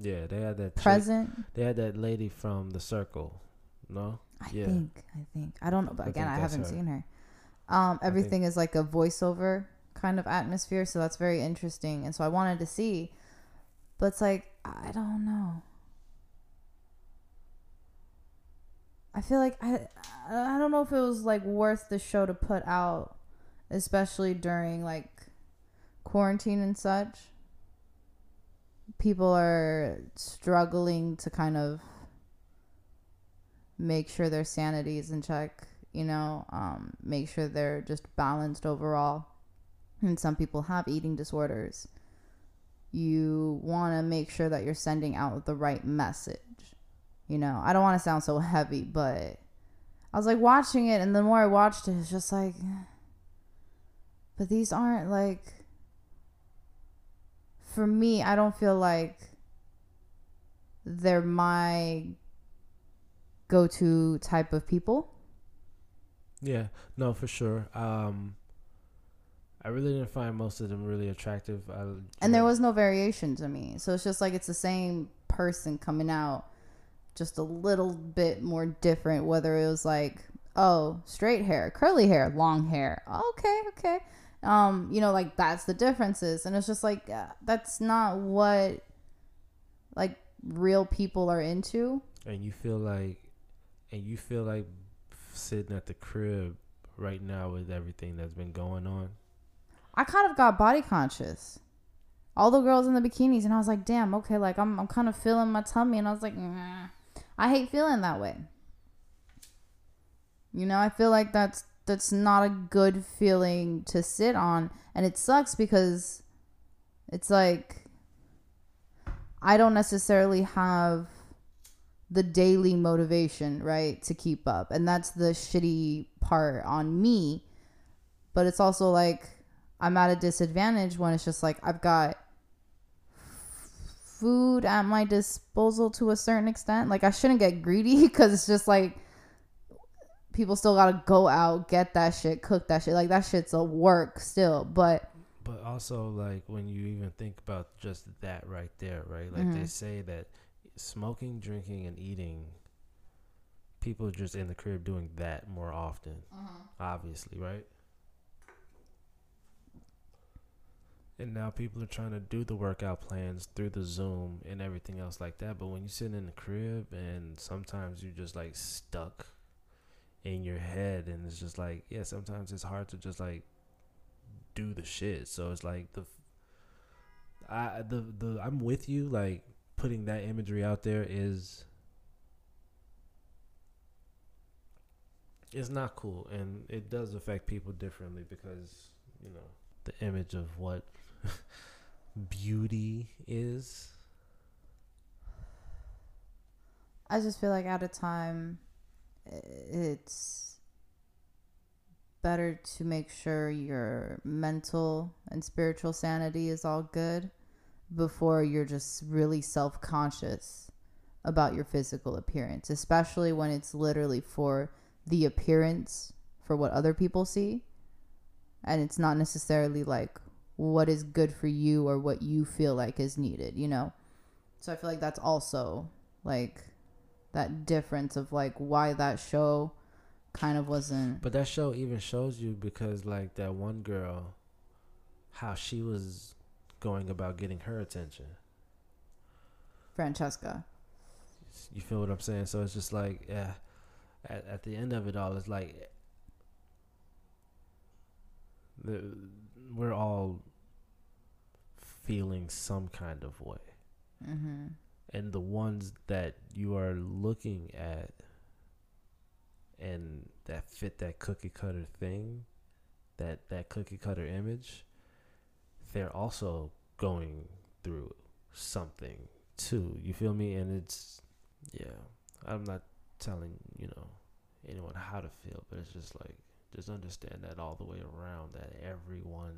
Yeah, they had that chick- present. they had that lady from the Circle. No. I Yeah. think. I think. I don't know, but I again, I haven't her. seen her. Um, everything is like a voiceover kind of atmosphere, so that's very interesting. And so I wanted to see, but it's like I don't know. I feel like I I don't know if it was like worth the show to put out, especially during like quarantine and such. People are struggling to kind of make sure their sanity is in check, you know, um, make sure they're just balanced overall. And some people have eating disorders. You want to make sure that you're sending out the right message. You know, I don't want to sound so heavy, but I was like watching it, and the more I watched it, it's just like, but these aren't like, for me, I don't feel like they're my go to type of people. Yeah, no, for sure. Um, I really didn't find most of them really attractive. I, And there was no variation to me. So it's just like it's the same person coming out, just a little bit more different. Whether it was like, oh, straight hair, curly hair, long hair. Okay, okay. Um, you know, like that's the differences. And it's just like, uh, that's not what like real people are into. and you feel like, and you feel like sitting at the crib right now with everything that's been going on. I kind of got body conscious. All the girls in the bikinis, and I was like, damn, okay, like I'm, I'm kind of feeling my tummy, and I was like, nah. I hate feeling that way. You know, I feel like that's that's not a good feeling to sit on, and it sucks because it's like I don't necessarily have the daily motivation, right, to keep up, and that's the shitty part on me. But it's also like I'm at a disadvantage when it's just like I've got food at my disposal to a certain extent. Like I shouldn't get greedy because it's just like people still gotta go out, get that shit, cook that shit. Like that shit's a work still. But But also, like when you even think about just that right there, right? Like they Mhm. say that smoking, drinking, and eating, people just in the crib doing that more often. Obviously, right? And now people are trying to do the workout plans through the Zoom and everything else like that. But when you sit in the crib and sometimes you're just like stuck in your head, and it's just like, yeah, sometimes it's hard to just like do the shit. So it's like the I the the I'm with you like putting that imagery out there is it's not cool and it does affect people differently because you know the image of what beauty is? I just feel like at a time it's better to make sure your mental and spiritual sanity is all good before you're just really self-conscious about your physical appearance especially when it's literally for the appearance for what other people see. And it's not necessarily like what is good for you or what you feel like is needed you know so i feel like that's also like that difference of like why that show kind of wasn't but that show even shows you because like that one girl how she was going about getting her attention Francesca. You feel what I'm saying? So it's just like, yeah, at, at the end of it all, it's like the we're all feeling some kind of way. Mm-hmm. And the ones that you are looking at and that fit that cookie cutter thing, that that cookie cutter image, they're also going through something too. You feel me? And it's yeah. I'm not telling, you know, anyone how to feel, but it's just like just understand that all the way around that everyone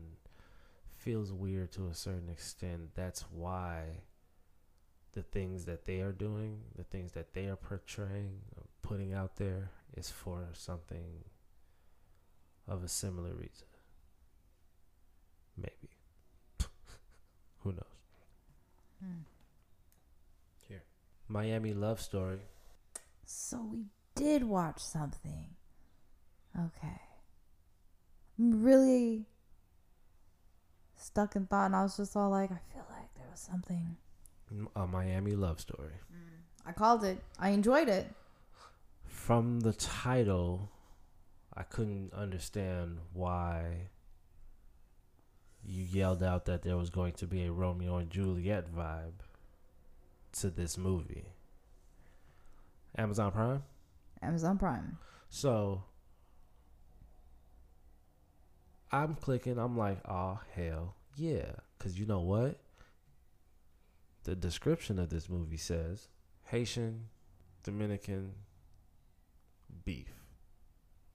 feels weird to a certain extent. That's why the things that they are doing, the things that they are portraying, putting out there is for something of a similar reason. Maybe. Who knows? Hmm. Here. Miami Love Story. So we did watch something. Okay. Really stuck in thought, and I was just all like, I feel like there was something. A Miami Love Story. Mm. I called it. I enjoyed it. From the title, I couldn't understand why you yelled out that there was going to be a Romeo and Juliet vibe to this movie. Amazon Prime? Amazon Prime. So I'm clicking, I'm like, oh, hell yeah. Because you know what? The description of this movie says Haitian, Dominican beef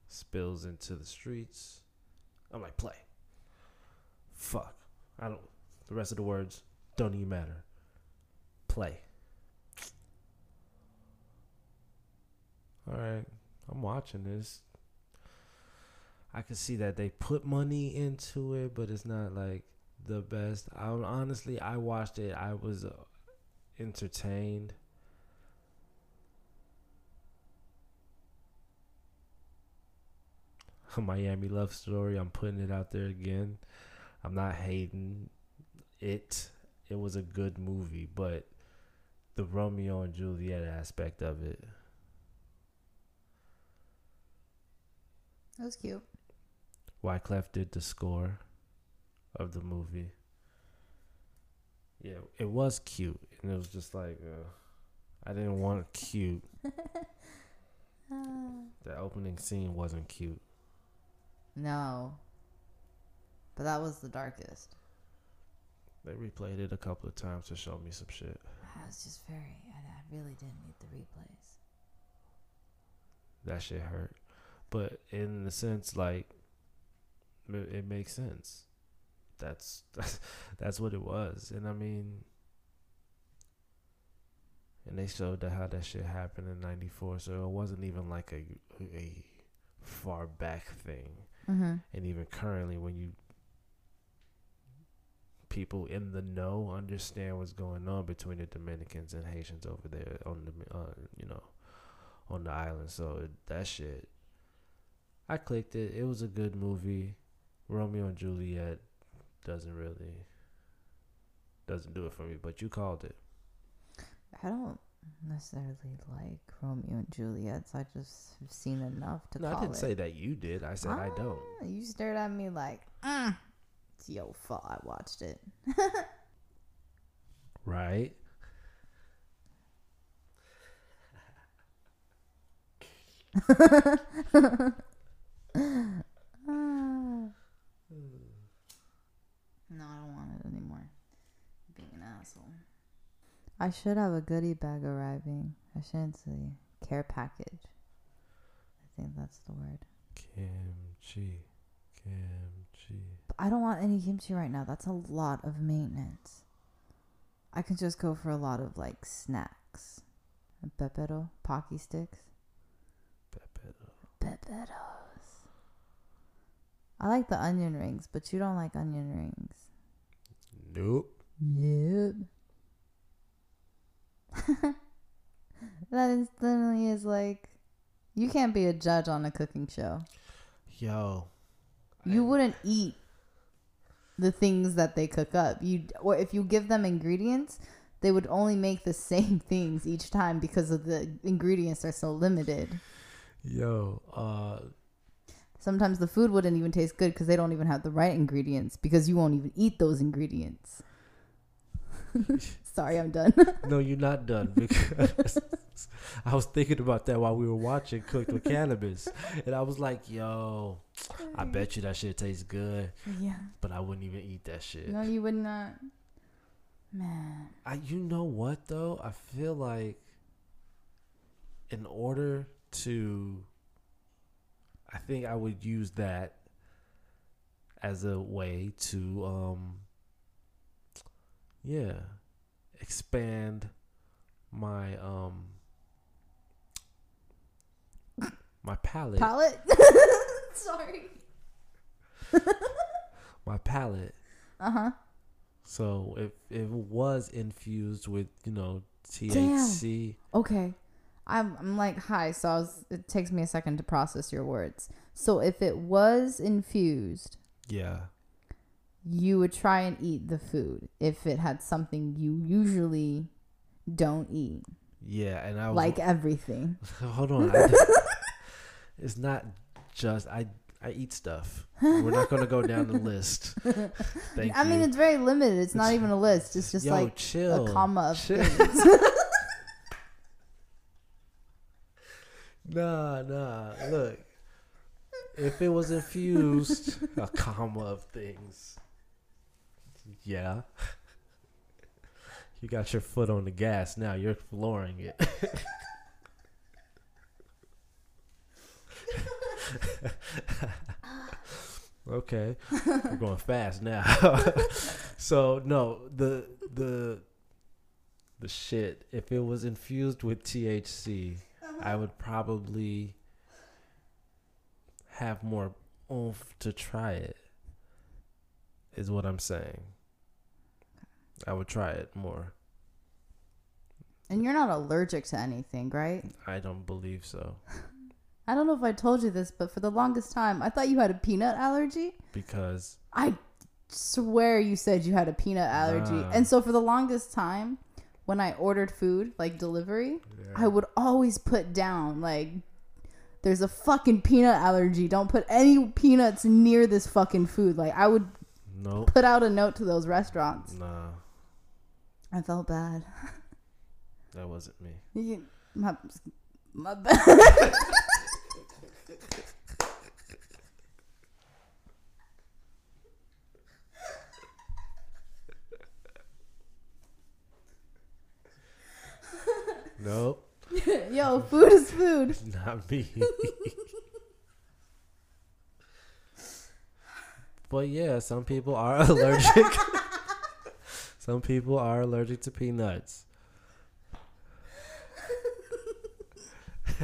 spills into the streets. I'm like, play. Fuck. I don't, the rest of the words don't even matter. Play. All right, I'm watching this. I can see that they put money into it, but it's not like the best. I honestly, I watched it. I was uh, entertained. Miami love story. I'm putting it out there again. I'm not hating it. It was a good movie, but the Romeo and Juliet aspect of it. That was cute. Wyclef did the score of the movie. Yeah, it was cute, and it was just like uh, I didn't want it cute. the opening scene wasn't cute. No. But that was the darkest. They replayed it a couple of times to show me some shit. I was just very. I, I really didn't need the replays. That shit hurt, but in the sense like it, it makes sense. That's that's that's what it was, and I mean. And they showed that how that shit happened in '94, so it wasn't even like a a far back thing. Mm-hmm. and even currently when you people in the know understand what's going on between the Dominicans and Haitians over there on the uh, you know on the island so that shit I clicked it it was a good movie Romeo and Juliet doesn't really doesn't do it for me but you called it I don't necessarily like Romeo and Juliet. So I just have seen enough to no, I didn't it. say that you did I said I don't Ah, You stared at me like, mm, it's your fault. I watched it. right Ah. No, I don't want it anymore. Being an asshole. I should have a goodie bag arriving. I shouldn't say care package. I think that's the word. kimchi kimchi But I don't want any kimchi right now. That's a lot of maintenance. I can just go for a lot of like snacks. Pepero, Pocky sticks. pepero Peperos. I like the onion rings, but you don't like onion rings. nope Yep. that instantly is like, you can't be a judge on a cooking show. Yo, You wouldn't eat the things that they cook up. You or if you give them ingredients, they would only make the same things each time because of the ingredients are so limited. yo, uh, Sometimes the food wouldn't even taste good because they don't even have the right ingredients because you won't even eat those ingredients. Sorry, I'm done. No, you're not done because I was thinking about that while we were watching Cooked with Cannabis, and I was like, "Yo, I bet you that shit tastes good, yeah. but I wouldn't even eat that shit." No, you would not. Man. I, you know what though? I feel like in order to, I think I would use that as a way to, um, yeah, expand my um my palate, Palette? Sorry. my palate. Uh huh. So if, it was infused with you know THC, Okay. I'm, I'm like, hi. So I was, it takes me a second to process your words. So if it was infused, yeah. You would try and eat the food if it had something you usually don't eat, Yeah, and I was like everything. Hold on. Just- it's not just I I eat stuff. We're not gonna go down the list. Thank I mean, it's very limited. It's not even a list. It's just Yo, like chill. a comma of Chill. things. Nah, nah. Look, if it was infused, a comma of things. Yeah. You got your foot on the gas now. You're flooring it. okay, we're going fast now. so no, the the the shit. If it was infused with THC, I would probably have more oomph to try it. Is what I'm saying. I would try it more. and you're not allergic to anything, right? I don't believe so I don't know if I told you this, but for the longest time, I thought you had a peanut allergy. because I swear you said you had a peanut allergy. Nah. And so for the longest time, when I ordered food, like delivery, I would always put down, like, there's a fucking peanut allergy. Don't put any peanuts near this fucking food. Like, I would nope, put out a note to those restaurants. nah, I felt bad. that wasn't me. You- my, my bad. Nope, Yo, food is food. not me. but yeah, some people are allergic. Some people are allergic to peanuts.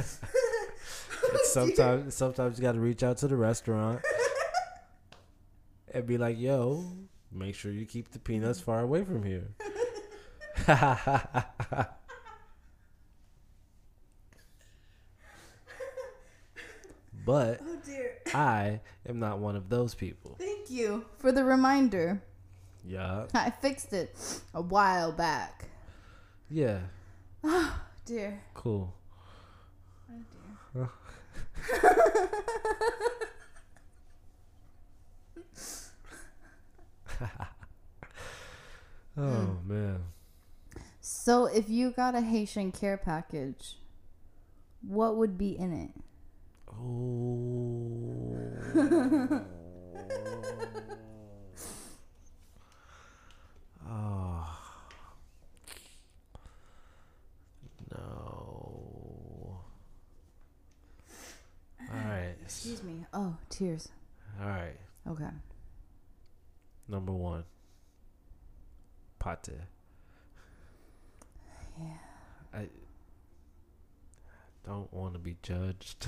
Sometimes sometimes you got to reach out to the restaurant and be like, "Yo, make sure you keep the peanuts far away from here." but Oh dear. I am not one of those people. Thank you for the reminder. Yeah, I fixed it a while back. yeah, Oh Dear. cool. Oh hmm. man. So, if you got a Haitian care package, what would be in it? Oh. oh. No. All right. Excuse me. Oh, tears. All right. Okay. Number one. Pate. Yeah. I don't want to be judged.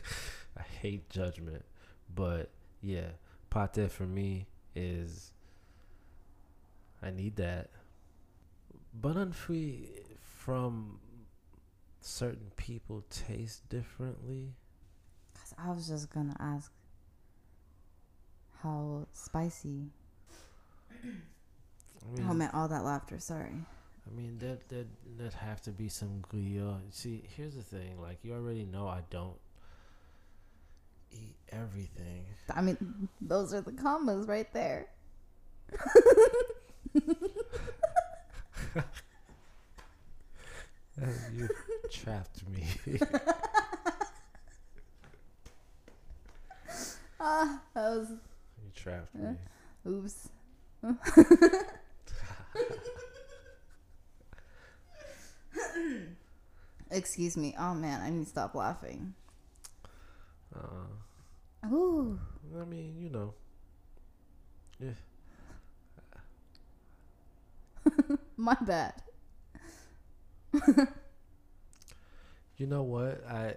I hate judgment, but yeah, pate for me is I need that. But unfree from certain people taste differently. Cause I was just gonna ask how spicy. I mean, Oh man, all that laughter. Sorry. I mean, there there there'd have to be some griot. See, here's the thing: like you already know, I don't eat everything. I mean, those are the commas right there. you trapped me. Ah, that was you trapped me. oops. Excuse me. Oh man, I need to stop laughing. Uh, Ooh. I mean, you know. Yeah. My bad. You know what? I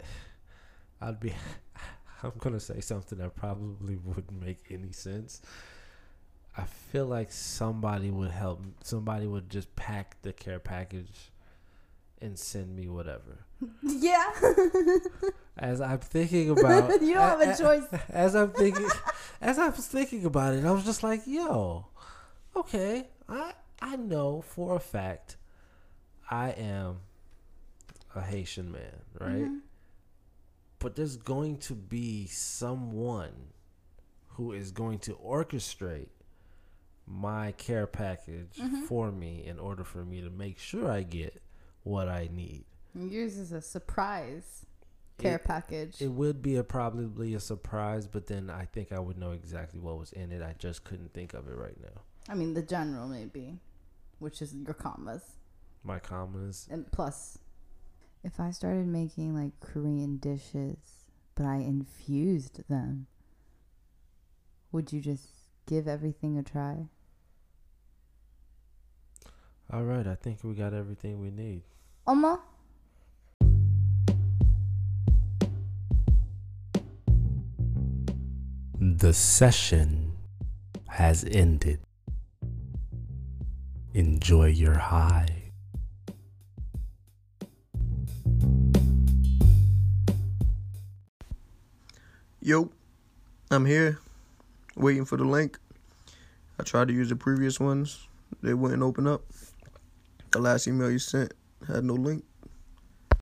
I'd be I'm gonna say something that probably wouldn't make any sense. I feel like somebody would help somebody would just pack the care package and send me whatever. Yeah. As I'm thinking about You don't have a choice. As I'm thinking as I was thinking about it, I was just like, yo, okay, I I know for a fact I am a Haitian man, right? Mm-hmm. But there's going to be someone who is going to orchestrate my care package mm-hmm. for me in order for me to make sure I get what I need. Yours is a surprise care It- package. It would be a probably a surprise, but then I think I would know exactly what was in it. I just couldn't think of it right now. I mean, the general maybe, which is your commas. My commas. And plus, if I started making like Korean dishes, but I infused them, would you just give everything a try? All right, I think we got everything we need. Oma? The session has ended. Enjoy your high. Yo, I'm here, waiting for the link. I tried to use the previous ones, they wouldn't open up. The last email you sent had no link.